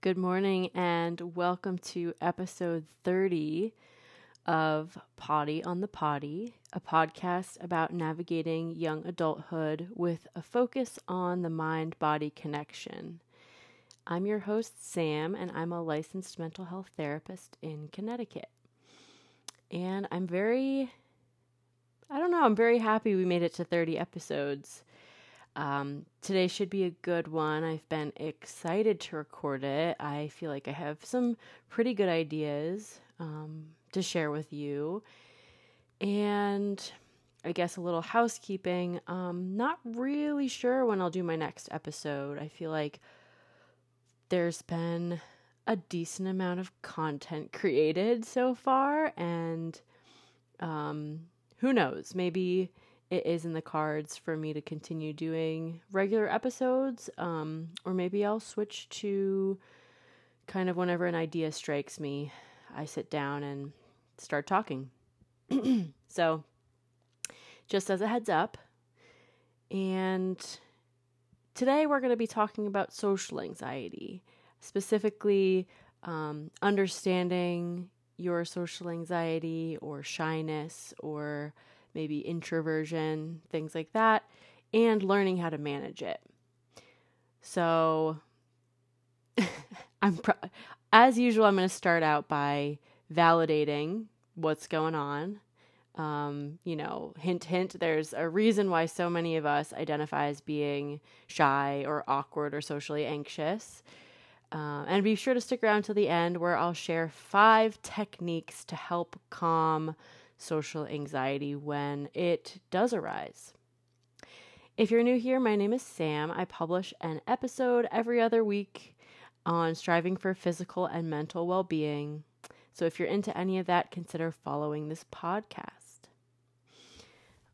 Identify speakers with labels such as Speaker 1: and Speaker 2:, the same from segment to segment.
Speaker 1: Good morning and welcome to episode 30 of Potty on the Potty, a podcast about navigating young adulthood with a focus on the mind body connection. I'm your host, Sam, and I'm a licensed mental health therapist in Connecticut. And I'm very, I don't know, I'm very happy we made it to 30 episodes. Um, today should be a good one. I've been excited to record it. I feel like I have some pretty good ideas um, to share with you. And I guess a little housekeeping. Um, not really sure when I'll do my next episode. I feel like there's been a decent amount of content created so far, and um, who knows? Maybe it is in the cards for me to continue doing regular episodes, um, or maybe I'll switch to kind of whenever an idea strikes me, I sit down and start talking. so, just as a heads up, and today we're going to be talking about social anxiety, specifically um, understanding your social anxiety or shyness or maybe introversion, things like that, and learning how to manage it. So, I'm pro- as usual. I'm going to start out by validating what's going on. Um, you know, hint, hint. There's a reason why so many of us identify as being shy or awkward or socially anxious. Uh, and be sure to stick around to the end where I'll share five techniques to help calm social anxiety when it does arise. If you're new here, my name is Sam. I publish an episode every other week on striving for physical and mental well being. So if you're into any of that, consider following this podcast.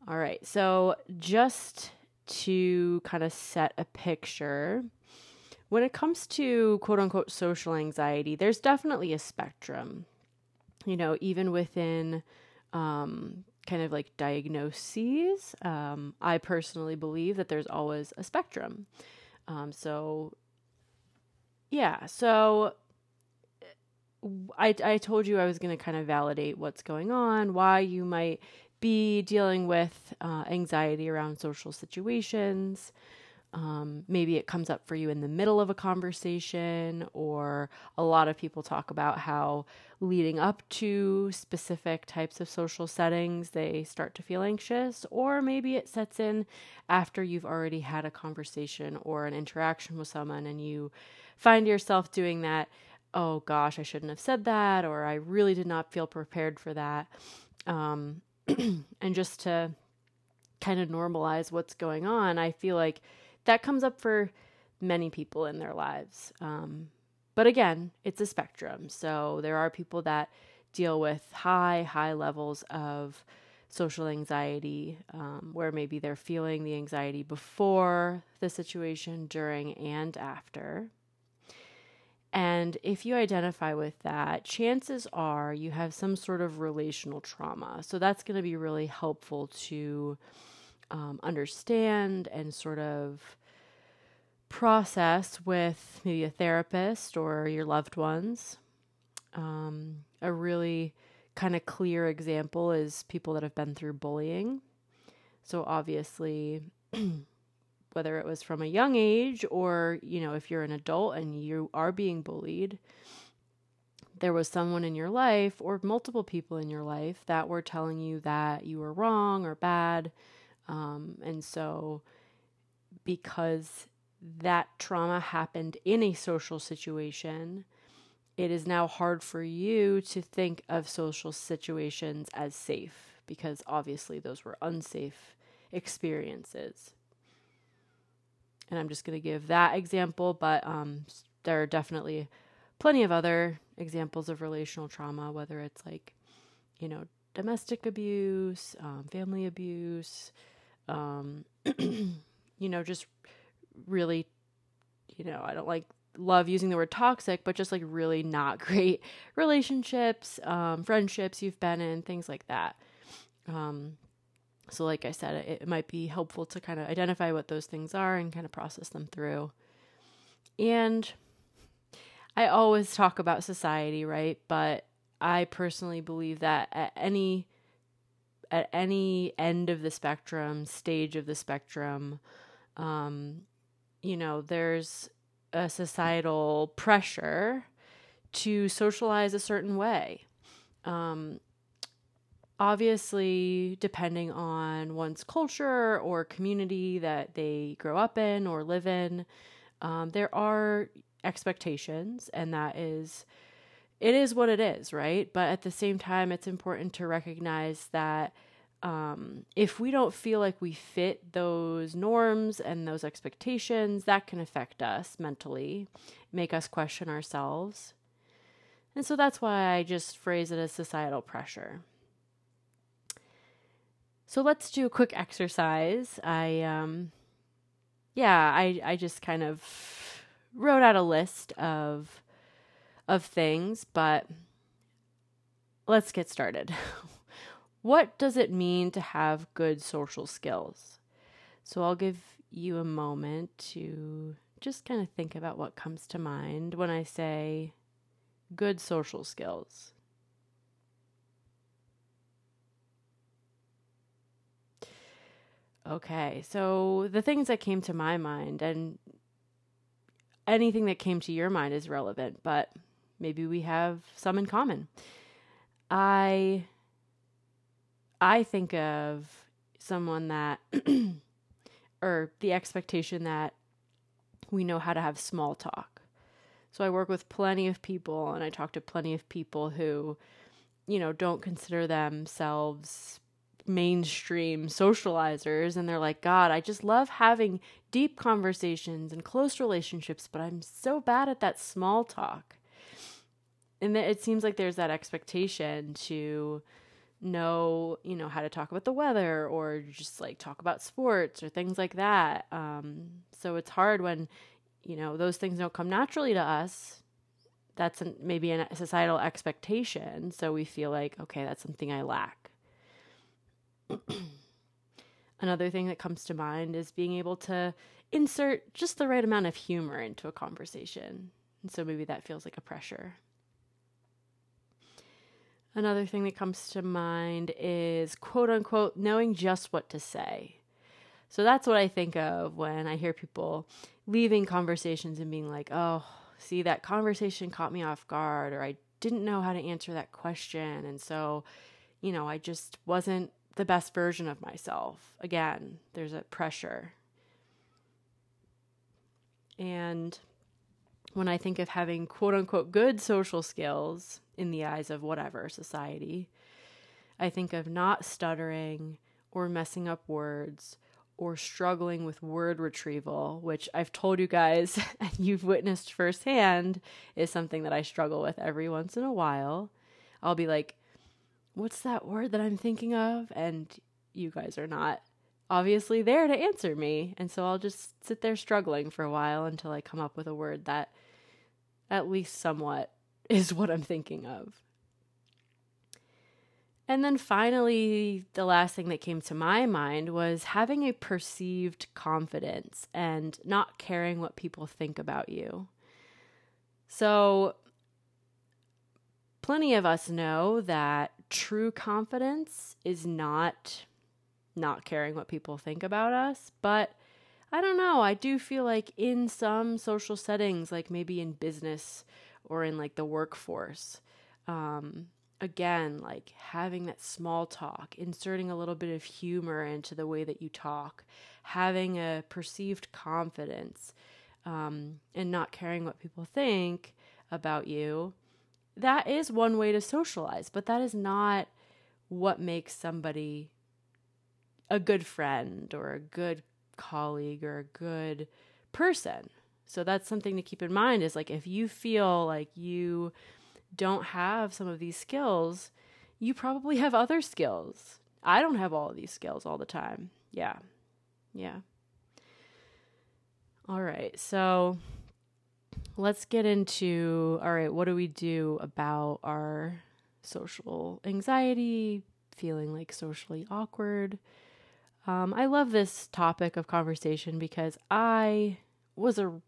Speaker 1: All right, so just to kind of set a picture, when it comes to quote unquote social anxiety, there's definitely a spectrum. You know, even within um, kind of like diagnoses. Um, I personally believe that there's always a spectrum. Um, so, yeah, so I, I told you I was going to kind of validate what's going on, why you might be dealing with uh, anxiety around social situations. Um, maybe it comes up for you in the middle of a conversation, or a lot of people talk about how leading up to specific types of social settings, they start to feel anxious, or maybe it sets in after you've already had a conversation or an interaction with someone and you find yourself doing that. Oh gosh, I shouldn't have said that, or I really did not feel prepared for that. Um, and just to kind of normalize what's going on, I feel like that comes up for many people in their lives. Um, but again, it's a spectrum. So there are people that deal with high, high levels of social anxiety, um, where maybe they're feeling the anxiety before the situation, during, and after. And if you identify with that, chances are you have some sort of relational trauma. So that's going to be really helpful to um, understand and sort of process with maybe a therapist or your loved ones. Um, a really kind of clear example is people that have been through bullying. So, obviously, whether it was from a young age or, you know, if you're an adult and you are being bullied, there was someone in your life or multiple people in your life that were telling you that you were wrong or bad. Um, and so, because that trauma happened in a social situation, it is now hard for you to think of social situations as safe because obviously those were unsafe experiences. And I'm just going to give that example, but um, there are definitely plenty of other examples of relational trauma, whether it's like, you know, domestic abuse, um, family abuse, um, you know, just really, you know, I don't like love using the word toxic, but just like really not great relationships, um, friendships you've been in, things like that. Um, So, like I said, it, it might be helpful to kind of identify what those things are and kind of process them through. And I always talk about society, right? But I personally believe that at any at any end of the spectrum, stage of the spectrum, um, you know, there's a societal pressure to socialize a certain way. Um, obviously, depending on one's culture or community that they grow up in or live in, um, there are expectations, and that is it is what it is, right? But at the same time, it's important to recognize that um, if we don't feel like we fit those norms and those expectations, that can affect us mentally, make us question ourselves. And so that's why I just phrase it as societal pressure. So let's do a quick exercise. I, um, yeah, I, I just kind of wrote out a list of of things, but let's get started. what does it mean to have good social skills? So I'll give you a moment to just kind of think about what comes to mind when I say good social skills. Okay, so the things that came to my mind, and anything that came to your mind is relevant, but maybe we have some in common. I I think of someone that or the expectation that we know how to have small talk. So I work with plenty of people and I talk to plenty of people who you know don't consider themselves mainstream socializers and they're like god i just love having deep conversations and close relationships but i'm so bad at that small talk and it seems like there's that expectation to know you know how to talk about the weather or just like talk about sports or things like that. Um, so it's hard when you know those things don't come naturally to us. That's an, maybe a societal expectation. So we feel like okay that's something i lack. Another thing that comes to mind is being able to insert just the right amount of humor into a conversation. And so maybe that feels like a pressure Another thing that comes to mind is quote unquote knowing just what to say. So that's what I think of when I hear people leaving conversations and being like, oh, see, that conversation caught me off guard, or I didn't know how to answer that question. And so, you know, I just wasn't the best version of myself. Again, there's a pressure. And when I think of having quote unquote good social skills, in the eyes of whatever society. I think of not stuttering or messing up words or struggling with word retrieval, which I've told you guys and you've witnessed firsthand is something that I struggle with every once in a while. I'll be like, what's that word that I'm thinking of? And you guys are not obviously there to answer me. And so I'll just sit there struggling for a while until I come up with a word that at least somewhat is what I'm thinking of. And then finally, the last thing that came to my mind was having a perceived confidence and not caring what people think about you. So, plenty of us know that true confidence is not not caring what people think about us, but I don't know, I do feel like in some social settings, like maybe in business or in like the workforce. Um, again, like having that small talk, inserting a little bit of humor into the way that you talk, having a perceived confidence, um, and not caring what people think about you. That is one way to socialize, but that is not what makes somebody a good friend or a good colleague or a good person. So that's something to keep in mind is like if you feel like you don't have some of these skills, you probably have other skills. I don't have all of these skills all the time. Yeah. Yeah. All right. So let's get into all right, what do we do about our social anxiety, feeling like socially awkward? Um, I love this topic of conversation because I was a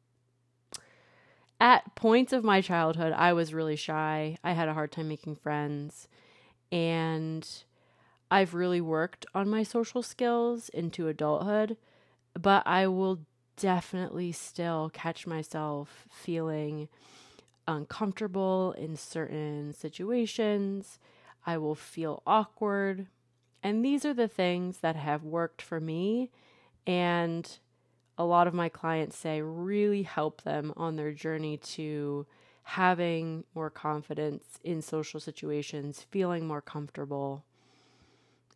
Speaker 1: at points of my childhood, I was really shy. I had a hard time making friends. And I've really worked on my social skills into adulthood, but I will definitely still catch myself feeling uncomfortable in certain situations. I will feel awkward. And these are the things that have worked for me and a lot of my clients say really help them on their journey to having more confidence in social situations, feeling more comfortable.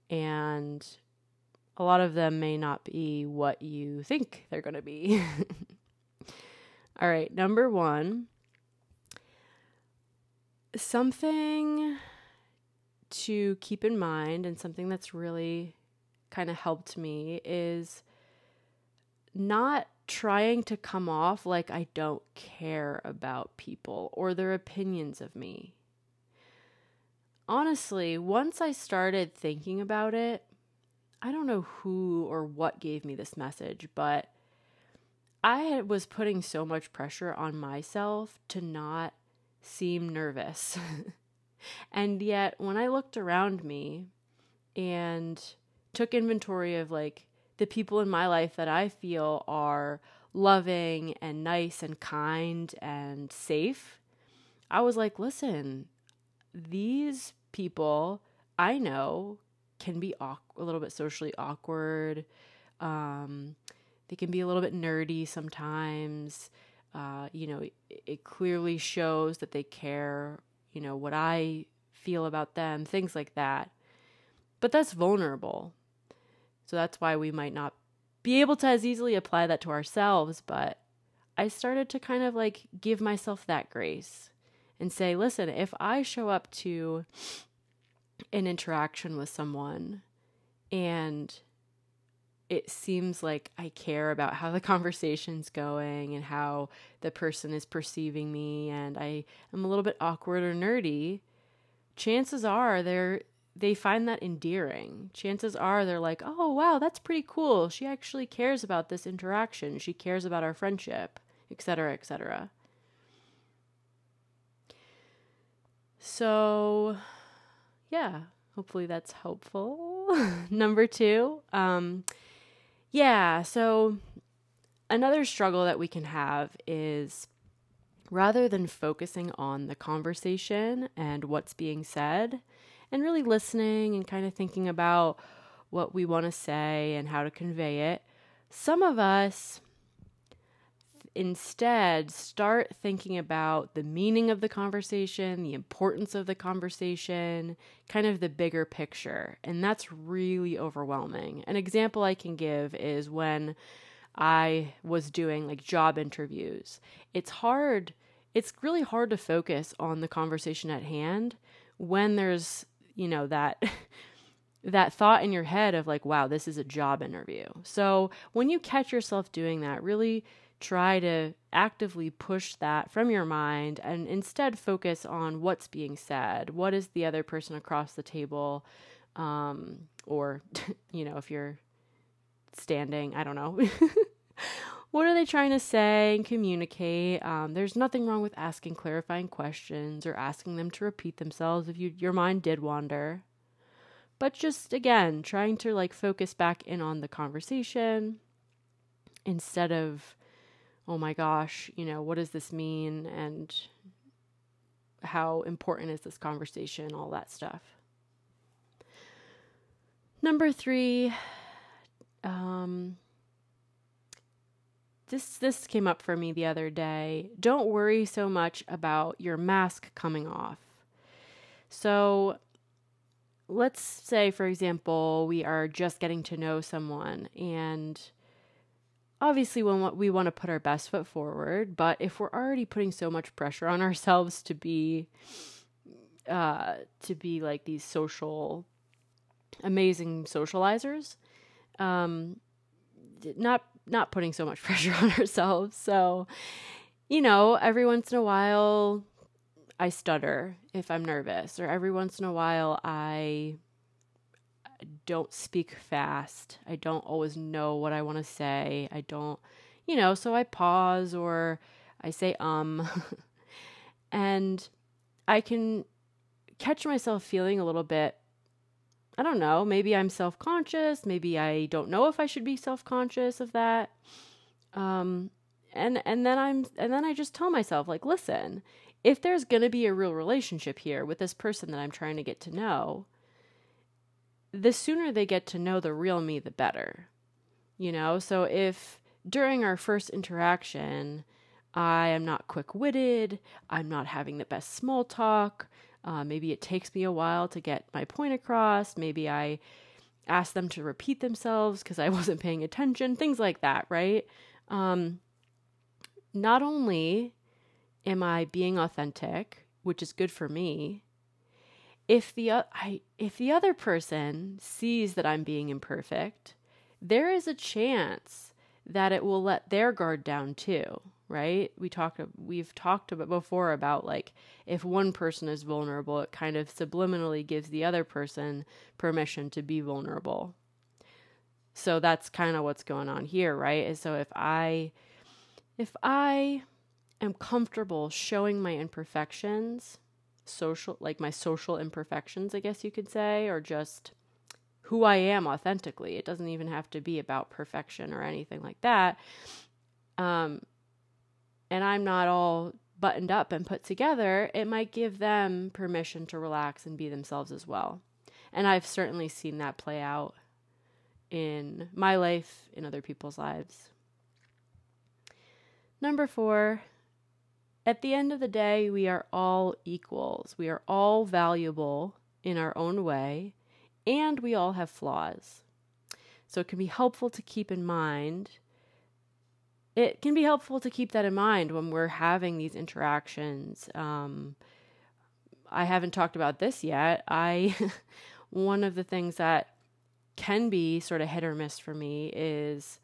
Speaker 1: And a lot of them may not be what you think they're going to be. All right, number one something to keep in mind, and something that's really kind of helped me is not trying to come off like I don't care about people or their opinions of me. Honestly, once I started thinking about it, I don't know who or what gave me this message, but I was putting so much pressure on myself to not seem nervous. and yet, when I looked around me and took inventory of like the people in my life that I feel are loving and nice and kind and safe, I was like, listen, these people I know can be a little bit socially awkward. Um, they can be a little bit nerdy sometimes. Uh, you know, it, it clearly shows that they care, you know, what I feel about them, things like that. But that's vulnerable. So that's why we might not be able to as easily apply that to ourselves. But I started to kind of like give myself that grace and say, listen, if I show up to an interaction with someone and it seems like I care about how the conversation's going and how the person is perceiving me and I am a little bit awkward or nerdy, chances are they're they find that endearing. Chances are they're like, oh, wow, that's pretty cool. She actually cares about this interaction. She cares about our friendship, etc., etc. So, yeah, hopefully that's helpful. Number two, um, yeah, so another struggle that we can have is rather than focusing on the conversation and what's being said, and really listening and kind of thinking about what we want to say and how to convey it. Some of us instead start thinking about the meaning of the conversation, the importance of the conversation, kind of the bigger picture. And that's really overwhelming. An example I can give is when I was doing like job interviews. It's hard, it's really hard to focus on the conversation at hand when there's you know that that thought in your head of like wow this is a job interview. So when you catch yourself doing that really try to actively push that from your mind and instead focus on what's being said. What is the other person across the table um, or you know if you're standing i don't know what are they trying to say and communicate? Um, there's nothing wrong with asking clarifying questions or asking them to repeat themselves if you your mind did wander. But just again trying to like focus back in on the conversation instead of oh my gosh you know what does this mean? And how important is this conversation? All that stuff. Number three um, this this came up for me the other day. Don't worry so much about your mask coming off. So let's say for example, we are just getting to know someone and obviously we want to put our best foot forward, but if we're already putting so much pressure on ourselves to be uh to be like these social amazing socializers, um not not putting so much pressure on ourselves. So, you know, every once in a while I stutter if I'm nervous, or every once in a while I don't speak fast. I don't always know what I want to say. I don't, you know, so I pause or I say um. and I can catch myself feeling a little bit I don't know, maybe I'm self-conscious, maybe I don't know if I should be self-conscious of that. Um and and then I'm and then I just tell myself like, listen, if there's going to be a real relationship here with this person that I'm trying to get to know, the sooner they get to know the real me, the better. You know, so if during our first interaction, I am not quick witted, I'm not having the best small talk, uh, maybe it takes me a while to get my point across, maybe I ask them to repeat themselves because I wasn't paying attention, things like that, right? Um, not only am I being authentic, which is good for me, if the I if the other person sees that I'm being imperfect, there is a chance that it will let their guard down too, right? We talked we've talked about before about like if one person is vulnerable, it kind of subliminally gives the other person permission to be vulnerable. So that's kind of what's going on here, right? And so if I if I am comfortable showing my imperfections, social like my social imperfections, I guess you could say, or just who I am authentically. It doesn't even have to be about perfection or anything like that. Um, and I'm not all buttoned up and put together, it might give them permission to relax and be themselves as well. And I've certainly seen that play out in my life, in other people's lives. Number four, at the end of the day, we are all equals. We are all valuable in our own way, and we all have flaws. So it can be helpful to keep in mind. It can be helpful to keep that in mind when we're having these interactions. Um, I haven't talked about this yet. I one of the things that can be sort of hit or miss for me is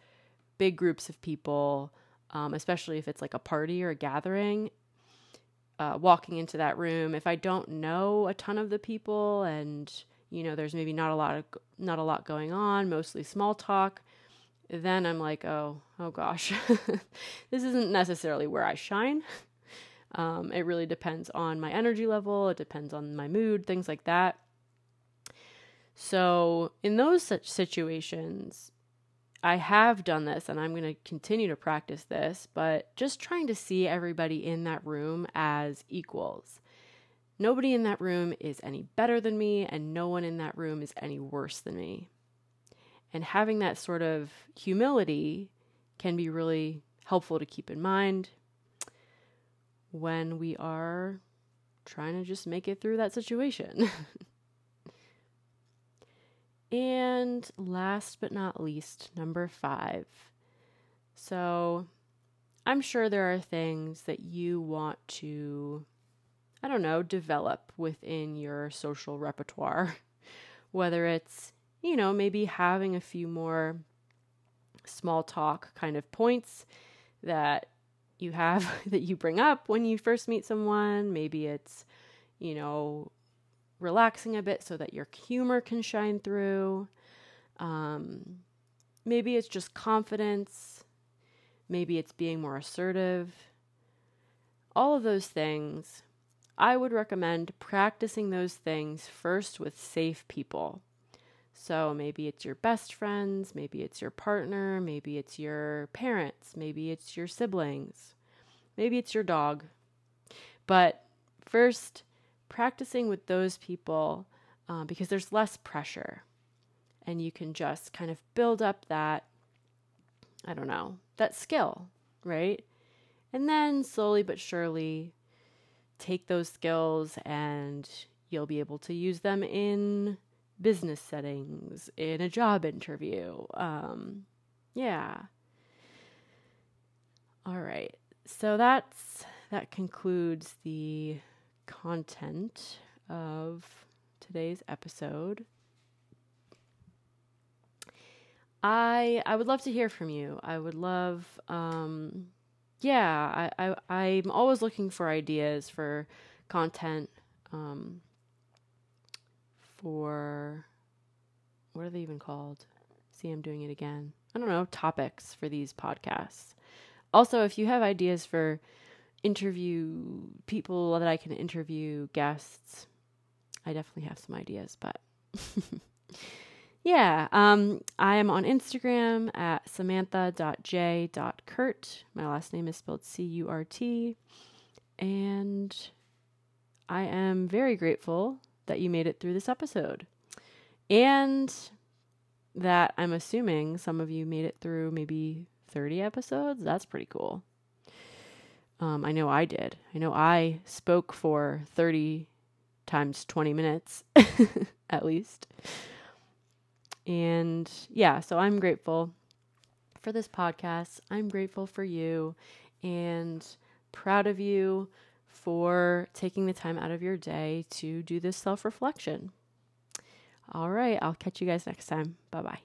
Speaker 1: big groups of people, um, especially if it's like a party or a gathering, uh, walking into that room, if I don't know a ton of the people and you know there's maybe not a lot of not a lot going on, mostly small talk, then I'm like, oh, oh gosh, this isn't necessarily where I shine. Um, it really depends on my energy level. It depends on my mood, things like that. So in those such situations, I have done this and I'm going to continue to practice this, but just trying to see everybody in that room as equals. Nobody in that room is any better than me, and no one in that room is any worse than me. And having that sort of humility can be really helpful to keep in mind when we are trying to just make it through that situation. And last but not least, number five. So I'm sure there are things that you want to, I don't know, develop within your social repertoire. Whether it's, you know, maybe having a few more small talk kind of points that you have that you bring up when you first meet someone. Maybe it's, you know, relaxing a bit so that your humor can shine through. Um, maybe it's just confidence. Maybe it's being more assertive. All of those things, I would recommend practicing those things first with safe people. So maybe it's your best friends, maybe it's your partner, maybe it's your parents, maybe it's your siblings, maybe it's your dog. But first, practicing with those people uh, because there's less pressure and you can just kind of build up that, I don't know, that skill, right? And then slowly but surely take those skills and you'll be able to use them in business settings, in a job interview. Um, yeah. All right. So that's that concludes the content of today's episode. I I would love to hear from you. I would love um yeah, I, I I'm always looking for ideas for content um for what are they even called? See, I'm doing it again. I don't know, topics for these podcasts. Also, if you have ideas for interview people that I can interview, guests, I definitely have some ideas, but yeah, um, I am on Instagram at samantha.j.curt. My last name is spelled C U R T. And I am very grateful that you made it through this episode. And that I'm assuming some of you made it through maybe 30 episodes. That's pretty cool. Um, I know I did. I know I spoke for 30 times 20 minutes at least. And yeah, so I'm grateful for this podcast. I'm grateful for you and proud of you for taking the time out of your day to do this self reflection. All right, I'll catch you guys next time. Bye bye.